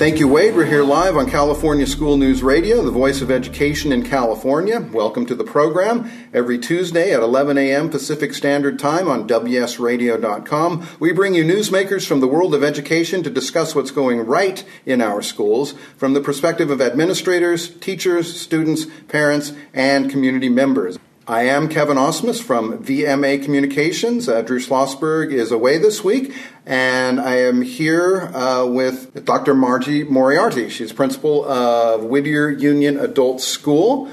Thank you, Wade. We're here live on California School News Radio, the voice of education in California. Welcome to the program. Every Tuesday at 11 a.m. Pacific Standard Time on WSRadio.com, we bring you newsmakers from the world of education to discuss what's going right in our schools from the perspective of administrators, teachers, students, parents, and community members. I am Kevin Osmus from VMA Communications. Uh, Drew Schlossberg is away this week, and I am here uh, with Dr. Margie Moriarty. She's principal of Whittier Union Adult School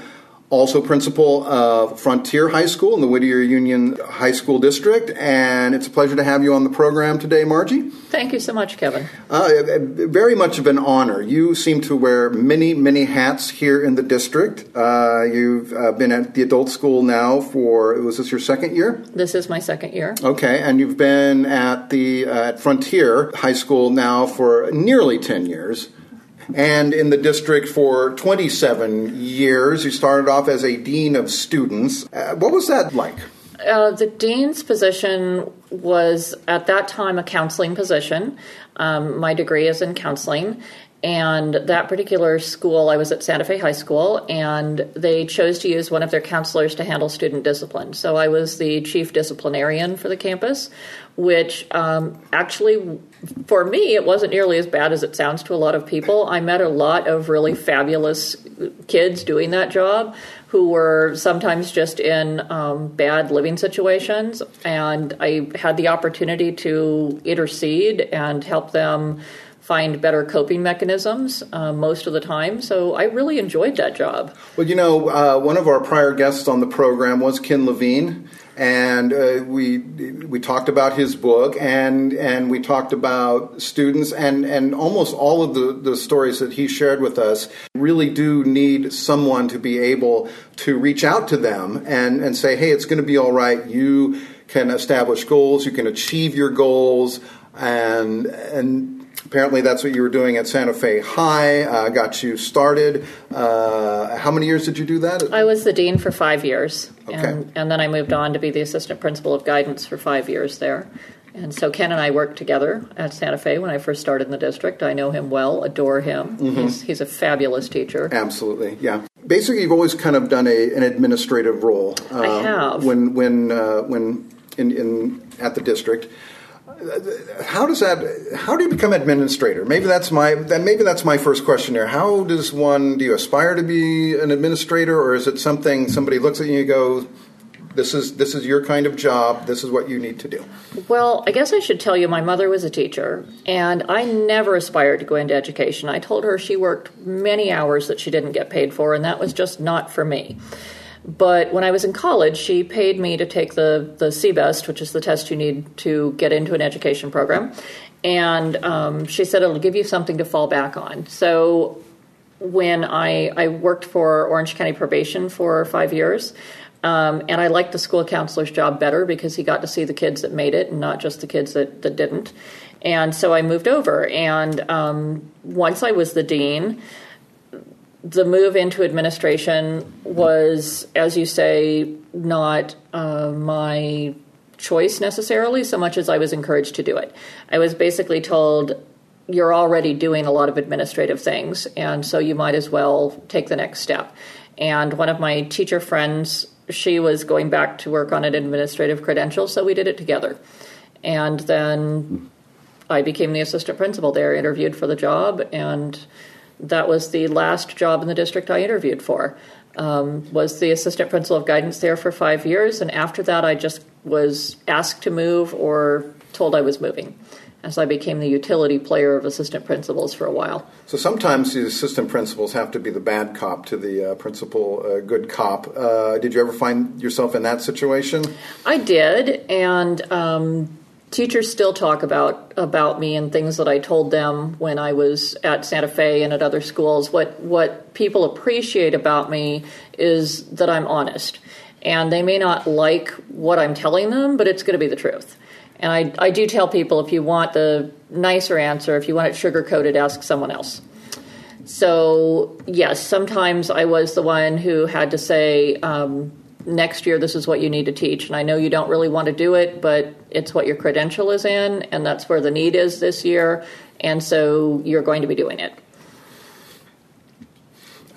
also principal of Frontier High School in the Whittier Union High School District, and it's a pleasure to have you on the program today, Margie. Thank you so much, Kevin. Uh, very much of an honor. You seem to wear many, many hats here in the district. Uh, you've uh, been at the adult school now for, was this your second year? This is my second year. Okay, and you've been at the uh, at Frontier High School now for nearly 10 years and in the district for 27 years. You started off as a dean of students. Uh, what was that like? Uh, the dean's position was at that time a counseling position. Um, my degree is in counseling, and that particular school, I was at Santa Fe High School, and they chose to use one of their counselors to handle student discipline. So I was the chief disciplinarian for the campus, which um, actually, for me, it wasn't nearly as bad as it sounds to a lot of people. I met a lot of really fabulous kids doing that job who were sometimes just in um, bad living situations, and I had the opportunity to intercede and help them find better coping mechanisms uh, most of the time. So I really enjoyed that job. Well, you know, uh, one of our prior guests on the program was Ken Levine. And uh, we we talked about his book, and and we talked about students, and and almost all of the, the stories that he shared with us really do need someone to be able to reach out to them and and say, hey, it's going to be all right. You can establish goals, you can achieve your goals, and and apparently that's what you were doing at Santa Fe High. Uh, got you started. Uh, how many years did you do that? I was the dean for five years, okay. and, and then I moved on to be the assistant principal of guidance for five years there. And so Ken and I worked together at Santa Fe when I first started in the district. I know him well, adore him. Mm-hmm. He's, he's a fabulous teacher. Absolutely, yeah. Basically, you've always kind of done a, an administrative role. Uh, I have. When when uh, when in, in at the district how does that how do you become administrator? Maybe that's my maybe that's my first question here how does one do you aspire to be an administrator or is it something somebody looks at you and go this is this is your kind of job. This is what you need to do well i guess i should tell you my mother was a teacher and i never aspired to go into education. I told her she worked many hours that she didn't get paid for and that was just not for me but when I was in college, she paid me to take the the CBEST, which is the test you need to get into an education program, and um, she said it'll give you something to fall back on. So when I I worked for Orange County Probation for five years. Um, and I liked the school counselor's job better because he got to see the kids that made it and not just the kids that, that didn't. And so I moved over. And um, once I was the dean, the move into administration was, as you say, not uh, my choice necessarily, so much as I was encouraged to do it. I was basically told, you're already doing a lot of administrative things, and so you might as well take the next step. And one of my teacher friends, she was going back to work on an administrative credential, so we did it together. And then I became the assistant principal there, interviewed for the job, and that was the last job in the district I interviewed for. Um, was the assistant principal of guidance there for five years, and after that, I just was asked to move or told I was moving. As I became the utility player of assistant principals for a while. So sometimes the assistant principals have to be the bad cop to the uh, principal uh, good cop. Uh, did you ever find yourself in that situation? I did, and um, teachers still talk about about me and things that I told them when I was at Santa Fe and at other schools. What what people appreciate about me is that I'm honest, and they may not like what I'm telling them, but it's going to be the truth. And I, I do tell people if you want the nicer answer, if you want it sugar coated, ask someone else. So, yes, sometimes I was the one who had to say, um, next year, this is what you need to teach. And I know you don't really want to do it, but it's what your credential is in, and that's where the need is this year. And so you're going to be doing it.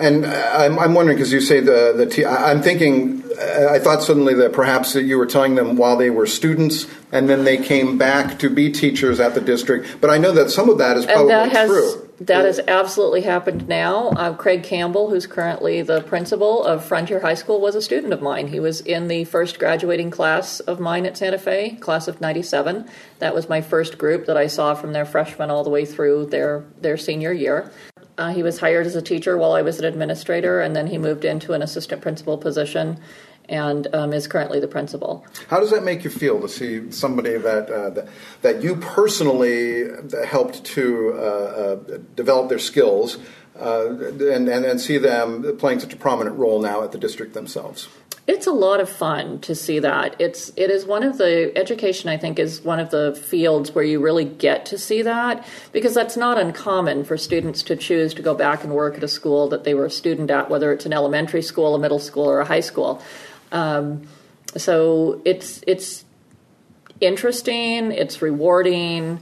And I'm, I'm wondering because you say the the t- I'm thinking I thought suddenly that perhaps that you were telling them while they were students and then they came back to be teachers at the district. But I know that some of that is probably that has, true. That has absolutely happened now. Uh, Craig Campbell, who's currently the principal of Frontier High School, was a student of mine. He was in the first graduating class of mine at Santa Fe, class of '97. That was my first group that I saw from their freshman all the way through their their senior year. Uh, he was hired as a teacher while I was an administrator, and then he moved into an assistant principal position and um, is currently the principal. How does that make you feel to see somebody that uh, that, that, you personally helped to uh, uh, develop their skills uh, and, and, and see them playing such a prominent role now at the district themselves? It's a lot of fun to see that. It's it is one of the education I think is one of the fields where you really get to see that because that's not uncommon for students to choose to go back and work at a school that they were a student at, whether it's an elementary school, a middle school, or a high school. Um, so it's it's interesting. It's rewarding.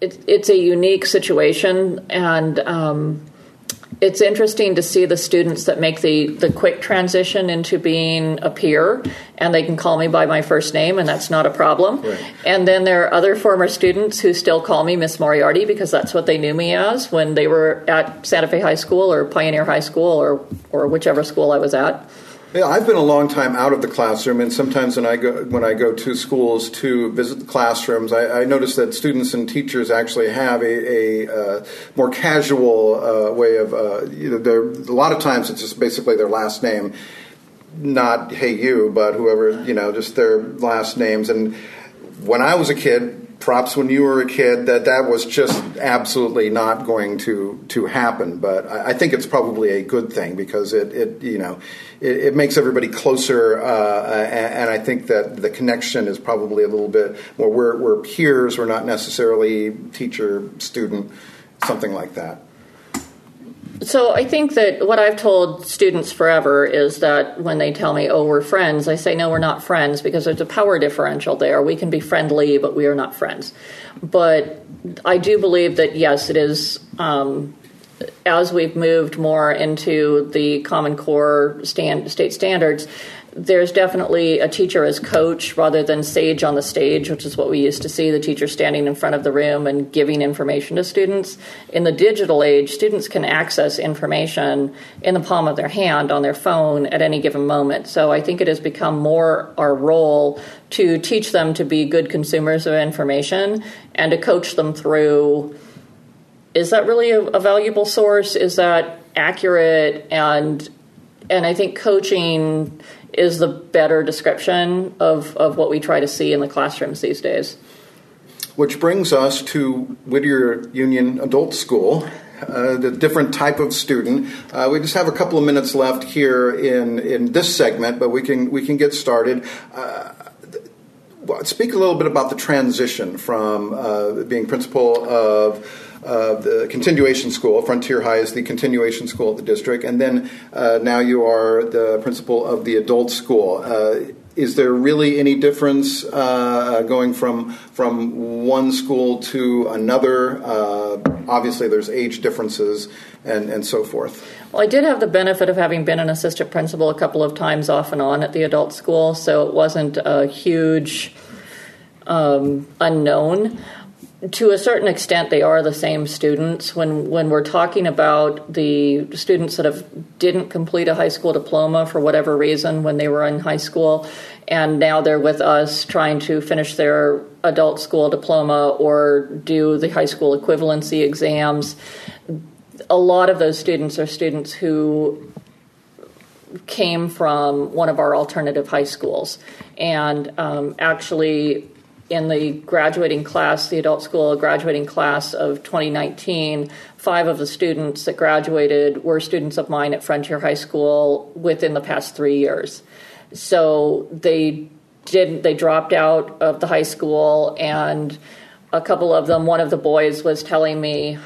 It's it's a unique situation and. Um, it's interesting to see the students that make the, the quick transition into being a peer and they can call me by my first name and that's not a problem right. and then there are other former students who still call me miss moriarty because that's what they knew me as when they were at santa fe high school or pioneer high school or, or whichever school i was at yeah, I've been a long time out of the classroom, and sometimes when I go when I go to schools to visit the classrooms, I, I notice that students and teachers actually have a, a uh, more casual uh, way of uh, you know. A lot of times it's just basically their last name, not "Hey you," but whoever you know, just their last names. And when I was a kid, props when you were a kid that that was just absolutely not going to to happen. But I, I think it's probably a good thing because it, it you know it, it makes everybody closer, uh, and, and, I think that the connection is probably a little bit more. We're, we're peers. We're not necessarily teacher student, something like that. So I think that what I've told students forever is that when they tell me, "Oh, we're friends," I say, "No, we're not friends," because there's a power differential there. We can be friendly, but we are not friends. But I do believe that yes, it is. Um, as we've moved more into the Common Core stand, state standards, there's definitely a teacher as coach rather than sage on the stage, which is what we used to see the teacher standing in front of the room and giving information to students. In the digital age, students can access information in the palm of their hand on their phone at any given moment. So I think it has become more our role to teach them to be good consumers of information and to coach them through is that really a, a valuable source? Is that accurate? And and I think coaching is the better description of, of what we try to see in the classrooms these days. Which brings us to Whittier Union Adult School, uh, the different type of student. Uh, we just have a couple of minutes left here in, in this segment, but we can we can get started. Uh, speak a little bit about the transition from uh, being principal of uh, the continuation school. Frontier High is the continuation school at the district, and then uh, now you are the principal of the adult school. Uh, is there really any difference uh, going from from one school to another? Uh, obviously, there's age differences and, and so forth. Well, I did have the benefit of having been an assistant principal a couple of times off and on at the adult school, so it wasn't a huge um, unknown to a certain extent, they are the same students. When when we're talking about the students that have didn't complete a high school diploma for whatever reason when they were in high school, and now they're with us trying to finish their adult school diploma or do the high school equivalency exams. A lot of those students are students who came from one of our alternative high schools, and um, actually in the graduating class, the adult school graduating class of 2019, five of the students that graduated were students of mine at Frontier High School within the past three years. So they didn't they dropped out of the high school and a couple of them one of the boys was telling me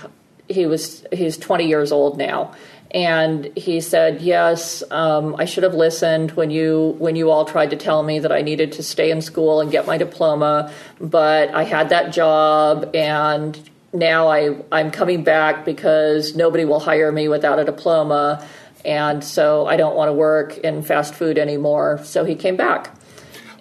he was he's 20 years old now and he said yes um, i should have listened when you when you all tried to tell me that i needed to stay in school and get my diploma but i had that job and now I, i'm coming back because nobody will hire me without a diploma. And so i don't want to work in fast food anymore. So he came back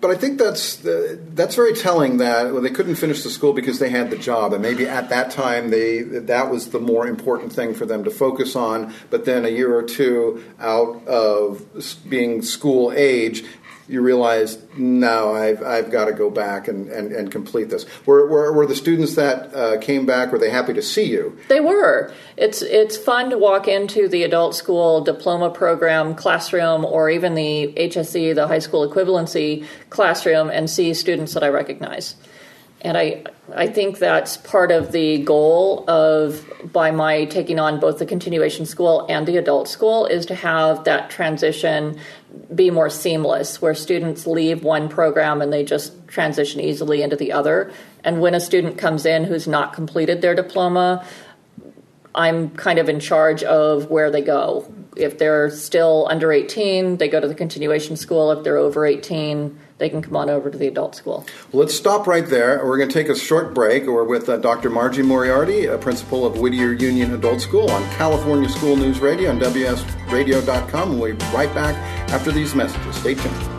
but I think that's that's very telling that well, they couldn't finish the school because they had the job, and maybe at that time they that was the more important thing for them to focus on. But then a year or two out of being school age, you realize, no, I've, I've got to go back and, and, and complete this. Were, were, were the students that uh, came back, were they happy to see you? They were. It's, it's fun to walk into the adult school diploma program classroom or even the HSE, the high school equivalency classroom, and see students that I recognize. And I, I think that's part of the goal of by my taking on both the continuation school and the adult school is to have that transition be more seamless, where students leave one program and they just transition easily into the other. And when a student comes in who's not completed their diploma, I'm kind of in charge of where they go. If they're still under 18, they go to the continuation school. If they're over 18, they can come on over to the adult school. Let's stop right there. We're going to take a short break. We're with uh, Dr. Margie Moriarty, a principal of Whittier Union Adult School on California School News Radio on WSRadio.com. We'll be right back after these messages. Stay tuned.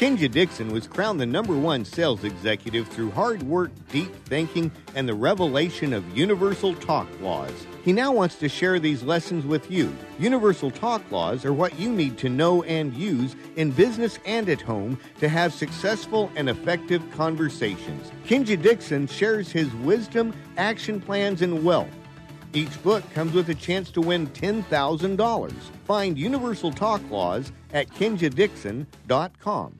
Kinja Dixon was crowned the number one sales executive through hard work, deep thinking, and the revelation of universal talk laws. He now wants to share these lessons with you. Universal talk laws are what you need to know and use in business and at home to have successful and effective conversations. Kinja Dixon shares his wisdom, action plans, and wealth each book comes with a chance to win $10,000. Find Universal Talk Laws at kinjadixon.com.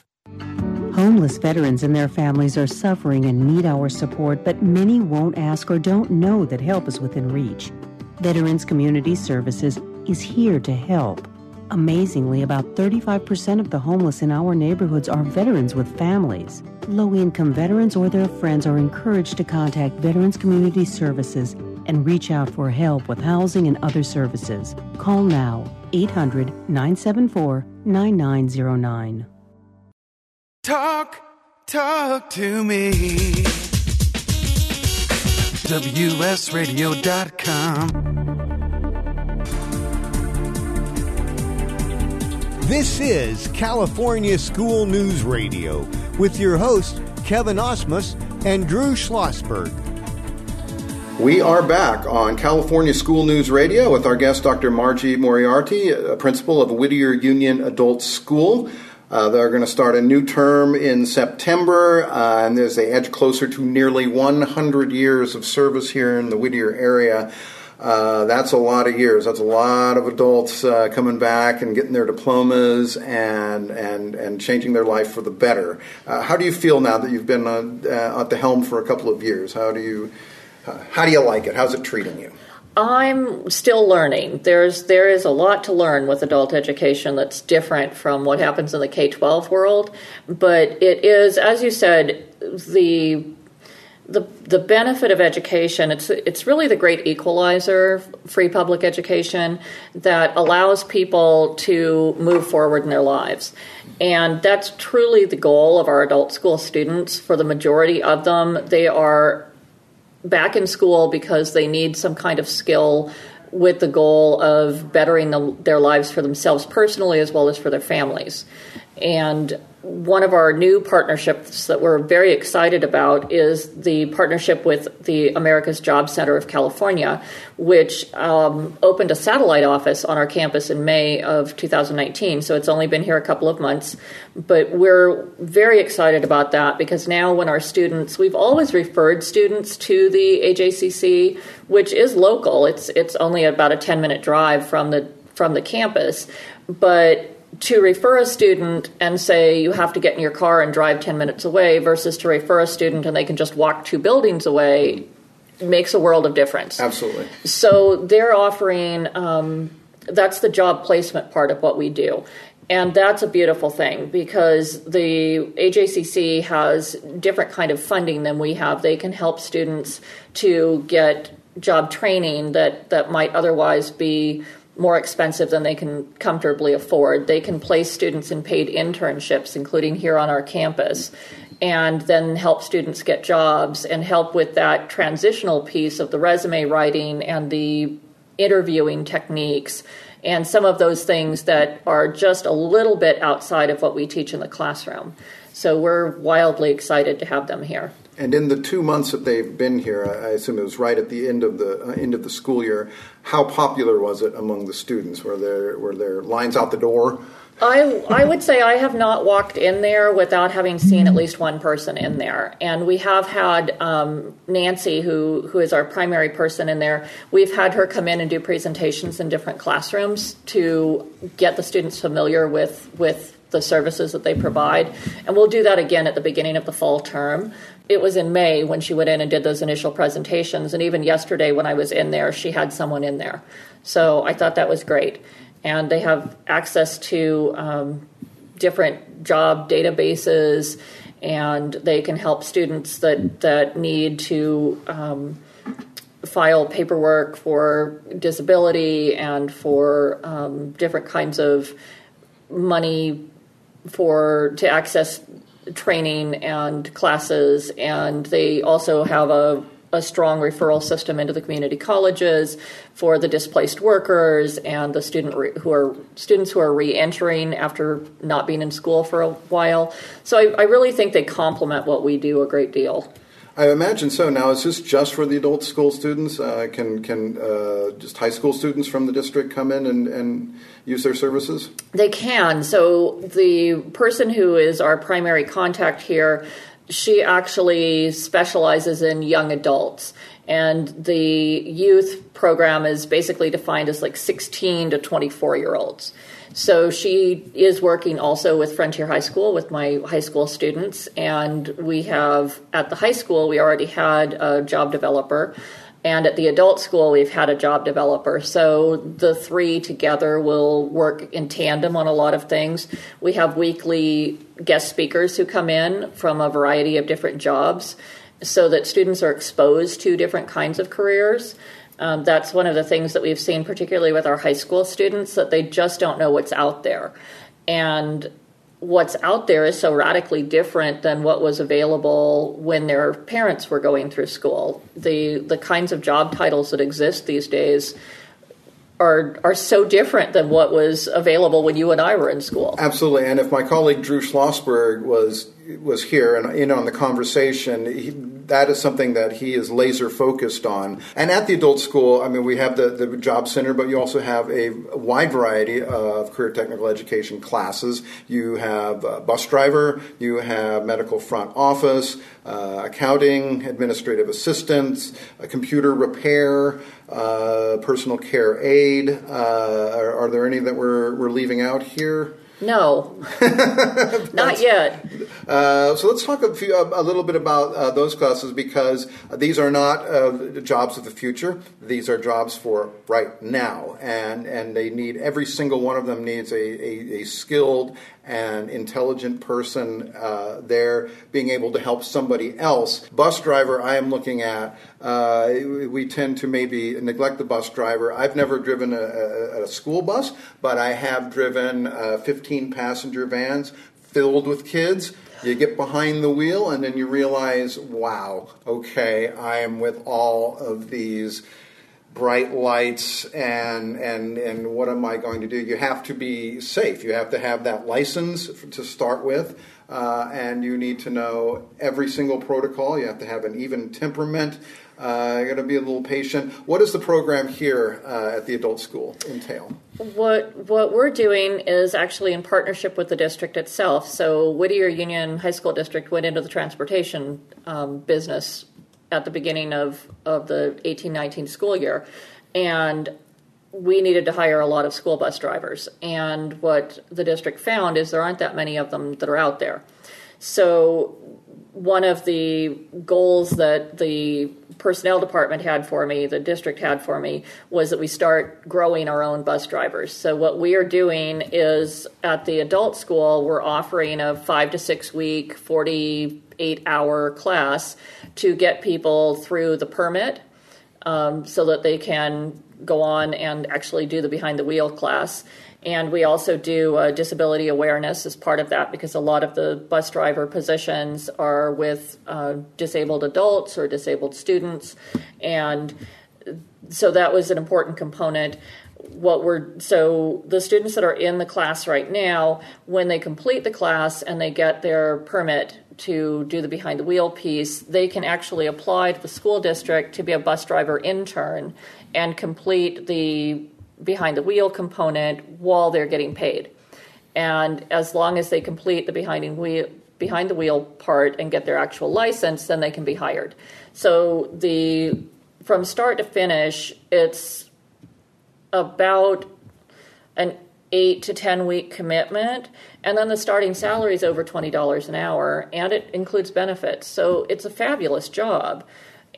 Homeless veterans and their families are suffering and need our support, but many won't ask or don't know that help is within reach. Veterans Community Services is here to help. Amazingly, about 35% of the homeless in our neighborhoods are veterans with families. Low income veterans or their friends are encouraged to contact Veterans Community Services and reach out for help with housing and other services. Call now 800 974 9909. Talk, talk to me. WSRadio.com. This is California School News Radio with your hosts, Kevin Osmus and Drew Schlossberg. We are back on California School News Radio with our guest, Dr. Margie Moriarty, a principal of Whittier Union Adult School. Uh, they're going to start a new term in September, uh, and as they edge closer to nearly 100 years of service here in the Whittier area, uh, that's a lot of years. That's a lot of adults uh, coming back and getting their diplomas and and and changing their life for the better. Uh, how do you feel now that you've been uh, at the helm for a couple of years? How do you how do you like it? How's it treating you? I'm still learning. There's there is a lot to learn with adult education that's different from what happens in the K-12 world, but it is as you said the the the benefit of education it's it's really the great equalizer free public education that allows people to move forward in their lives and that's truly the goal of our adult school students for the majority of them they are back in school because they need some kind of skill with the goal of bettering the, their lives for themselves personally as well as for their families. And one of our new partnerships that we're very excited about is the partnership with the America's Job Center of California, which um, opened a satellite office on our campus in May of 2019. So it's only been here a couple of months, but we're very excited about that because now when our students, we've always referred students to the AJCC, which is local. It's it's only about a 10 minute drive from the from the campus, but to refer a student and say you have to get in your car and drive 10 minutes away versus to refer a student and they can just walk two buildings away makes a world of difference. Absolutely. So they're offering um, that's the job placement part of what we do. And that's a beautiful thing because the AJCC has different kind of funding than we have. They can help students to get job training that, that might otherwise be more expensive than they can comfortably afford. They can place students in paid internships, including here on our campus, and then help students get jobs and help with that transitional piece of the resume writing and the interviewing techniques and some of those things that are just a little bit outside of what we teach in the classroom. So we're wildly excited to have them here. And in the two months that they've been here, I assume it was right at the end of the uh, end of the school year. How popular was it among the students? Were there were there lines out the door? I I would say I have not walked in there without having seen at least one person in there, and we have had um, Nancy, who who is our primary person in there. We've had her come in and do presentations in different classrooms to get the students familiar with with the services that they provide, and we'll do that again at the beginning of the fall term it was in May when she went in and did those initial presentations. And even yesterday when I was in there, she had someone in there. So I thought that was great. And they have access to um, different job databases, and they can help students that, that need to um, file paperwork for disability and for um, different kinds of money for to access training and classes, and they also have a a strong referral system into the community colleges for the displaced workers and the student re- who are students who are re-entering after not being in school for a while. So I, I really think they complement what we do a great deal. I imagine so. Now, is this just for the adult school students? Uh, can can uh, just high school students from the district come in and, and use their services? They can. So the person who is our primary contact here, she actually specializes in young adults. And the youth program is basically defined as like 16 to 24 year olds. So she is working also with Frontier High School with my high school students, and we have at the high school we already had a job developer, and at the adult school we've had a job developer. So the three together will work in tandem on a lot of things. We have weekly guest speakers who come in from a variety of different jobs, so that students are exposed to different kinds of careers. Um, that's one of the things that we've seen, particularly with our high school students, that they just don't know what's out there. And what's out there is so radically different than what was available when their parents were going through school. The the kinds of job titles that exist these days are are so different than what was available when you and I were in school. Absolutely, and if my colleague Drew Schlossberg was was here and in on the conversation, he, that is something that he is laser focused on. And at the adult school, I mean, we have the, the job center, but you also have a wide variety of career technical education classes. You have bus driver, you have medical front office, uh, accounting, administrative assistants, computer repair, uh, personal care aid. Uh, are, are, there any that we're, we're leaving out here? No, not yet. Uh, so let's talk a, few, a, little bit about uh, those classes because these are not uh, jobs of the future. These are jobs for right now, and and they need every single one of them needs a, a, a skilled and intelligent person uh, there being able to help somebody else. Bus driver, I am looking at, uh, we tend to maybe neglect the bus driver. I've never driven a, a, a school bus, but I have driven uh, 15 passenger vans filled with kids. You get behind the wheel and then you realize, wow, okay, I am with all of these bright lights and and and what am I going to do? You have to be safe. You have to have that license to start with, uh, and you need to know every single protocol. You have to have an even temperament. Uh, you got to be a little patient. What does the program here uh, at the adult school entail? What what we're doing is actually in partnership with the district itself. So Whittier Union High School District went into the transportation um, business at the beginning of, of the 1819 school year. And we needed to hire a lot of school bus drivers. And what the district found is there aren't that many of them that are out there. So, one of the goals that the personnel department had for me, the district had for me, was that we start growing our own bus drivers. So, what we are doing is at the adult school, we're offering a five to six week, 48 hour class to get people through the permit um, so that they can go on and actually do the behind the wheel class. And we also do uh, disability awareness as part of that because a lot of the bus driver positions are with uh, disabled adults or disabled students. And so that was an important component. What we're so the students that are in the class right now, when they complete the class and they get their permit to do the behind the wheel piece, they can actually apply to the school district to be a bus driver intern and complete the behind the wheel component while they're getting paid. And as long as they complete the behind the wheel behind the wheel part and get their actual license, then they can be hired. So the from start to finish, it's about an eight to ten week commitment, and then the starting salary is over twenty dollars an hour, and it includes benefits. So it's a fabulous job.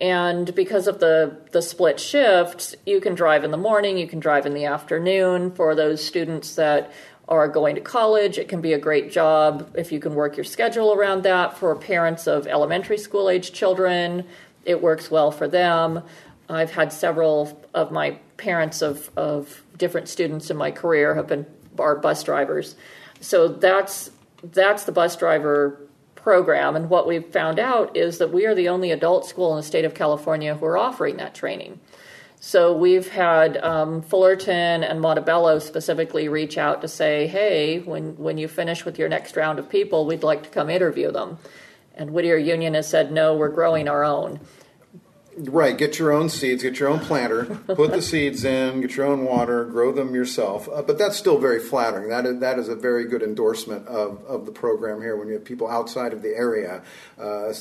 And because of the, the split shifts, you can drive in the morning, you can drive in the afternoon. For those students that are going to college, it can be a great job if you can work your schedule around that. For parents of elementary school age children, it works well for them. I've had several of my parents of, of different students in my career have been are bus drivers. So that's that's the bus driver program. And what we've found out is that we are the only adult school in the state of California who are offering that training. So we've had um, Fullerton and Montebello specifically reach out to say, hey, when, when you finish with your next round of people, we'd like to come interview them. And Whittier Union has said, no, we're growing our own. Right, get your own seeds, get your own planter, put the seeds in, get your own water, grow them yourself. Uh, but that's still very flattering. That is, that is a very good endorsement of, of the program here when you have people outside of the area uh,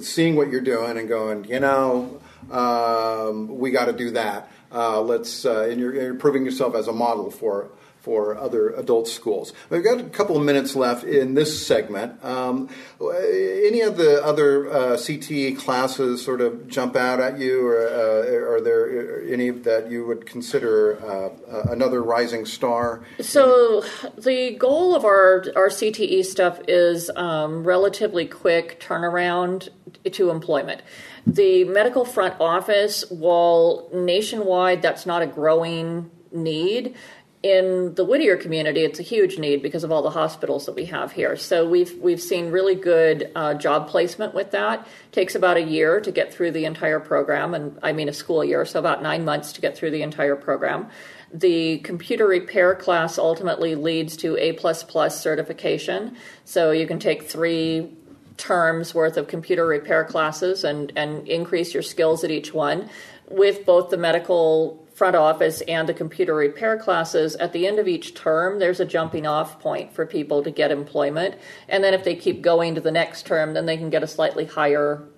seeing what you're doing and going, you know, um, we got to do that. Uh, let's, uh, and you're, you're, proving yourself as a model for for other adult schools. We've got a couple of minutes left in this segment. Um, any of the other uh, CTE classes sort of jump out at you, or uh, are there any that you would consider uh, another rising star? So the goal of our our CTE stuff is um, relatively quick turnaround to employment. The medical front office, while nationwide that's not a growing need, in the Whittier community, it's a huge need because of all the hospitals that we have here. So we've we've seen really good uh, job placement with that. Takes about a year to get through the entire program, and I mean a school year, so about nine months to get through the entire program. The computer repair class ultimately leads to A plus certification. So you can take three terms worth of computer repair classes and, and increase your skills at each one with both the medical front office and the computer repair classes, at the end of each term, there's a jumping off point for people to get employment. And then if they keep going to the next term, then they can get a slightly higher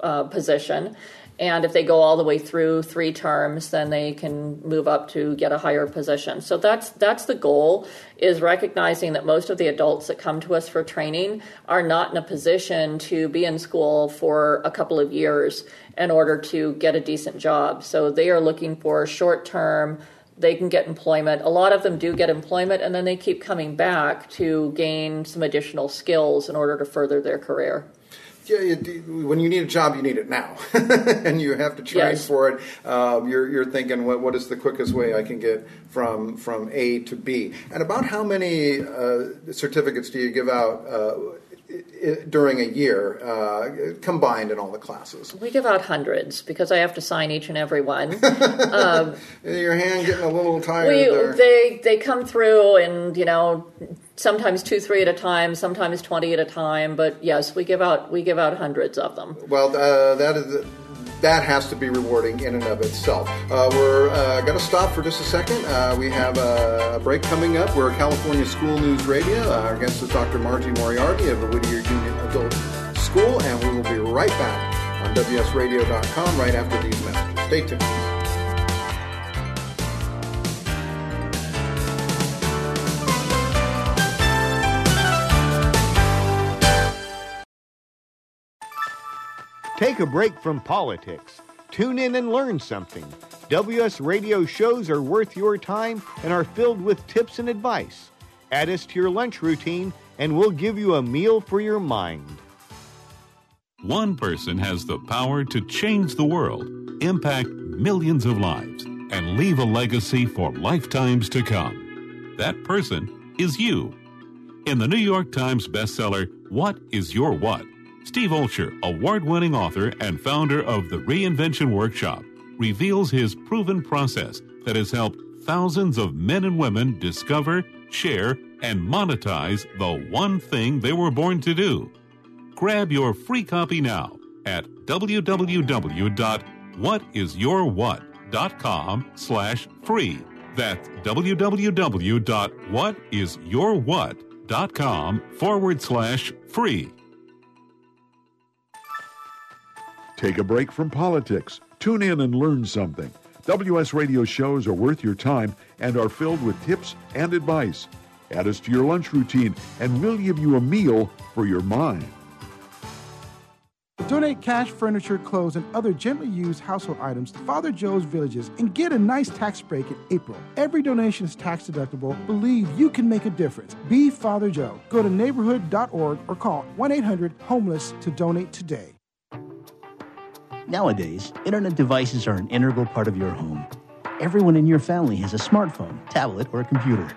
uh, position. And if they go all the way through three terms, then they can move up to get a higher position. So that's that's the goal is recognizing that most of the adults that come to us for training are not in a position to be in school for a couple of years in order to get a decent job. So they are looking for short term they can get employment. A lot of them do get employment and then they keep coming back to gain some additional skills in order to further their career yeah, when you need a job, you need it now, and you have to train yes. for it. Uh, you're, you're thinking, what, what is the quickest way I can get from from A to B? And about how many uh, certificates do you give out uh, during a year uh, combined in all the classes? We give out hundreds because I have to sign each and every one. um, Your hand getting a little tired. We, there. They they come through and you know sometimes two three at a time, sometimes twenty at a time. But yes, we give out we give out hundreds of them. Well, uh, that is that has to be rewarding in and of itself. Uh, we're uh, going to stop for just a second. Uh, we have a, break coming up. We're California School News Radio. Uh, our guest is Dr. Margie Moriarty of the Whittier Union Adult School, and we will be right back on WSRadio.com right after these messages. Stay tuned. Take a break from politics. Tune in and learn something. WS Radio shows are worth your time and are filled with tips and advice. Add us to your lunch routine, and we'll give you a meal for your mind. One person has the power to change the world, impact millions of lives, and leave a legacy for lifetimes to come. That person is you. In the New York Times bestseller, What is Your What? Steve Olsher, award winning author and founder of the Reinvention Workshop, reveals his proven process that has helped thousands of men and women discover, share, and monetize the one thing they were born to do. Grab your free copy now at www.whatisyourwhat.com slash free. That's www.whatisyourwhat.com forward slash free. Take a break from politics. Tune in and learn something. WS Radio shows are worth your time and are filled with tips and advice. Add us to your lunch routine, and we'll give you a meal for your mind. Donate cash, furniture, clothes, and other gently used household items to Father Joe's Villages and get a nice tax break in April. Every donation is tax deductible. Believe you can make a difference. Be Father Joe. Go to neighborhood.org or call 1 800 Homeless to donate today. Nowadays, internet devices are an integral part of your home. Everyone in your family has a smartphone, tablet, or a computer.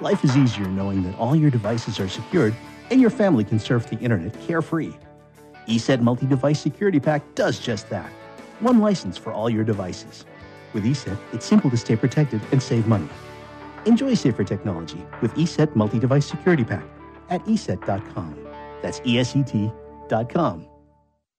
Life is easier knowing that all your devices are secured and your family can surf the internet carefree. ESET Multi Device Security Pack does just that. One license for all your devices. With ESET, it's simple to stay protected and save money. Enjoy safer technology with ESET Multi Device Security Pack at ESET.com. That's ESET.com.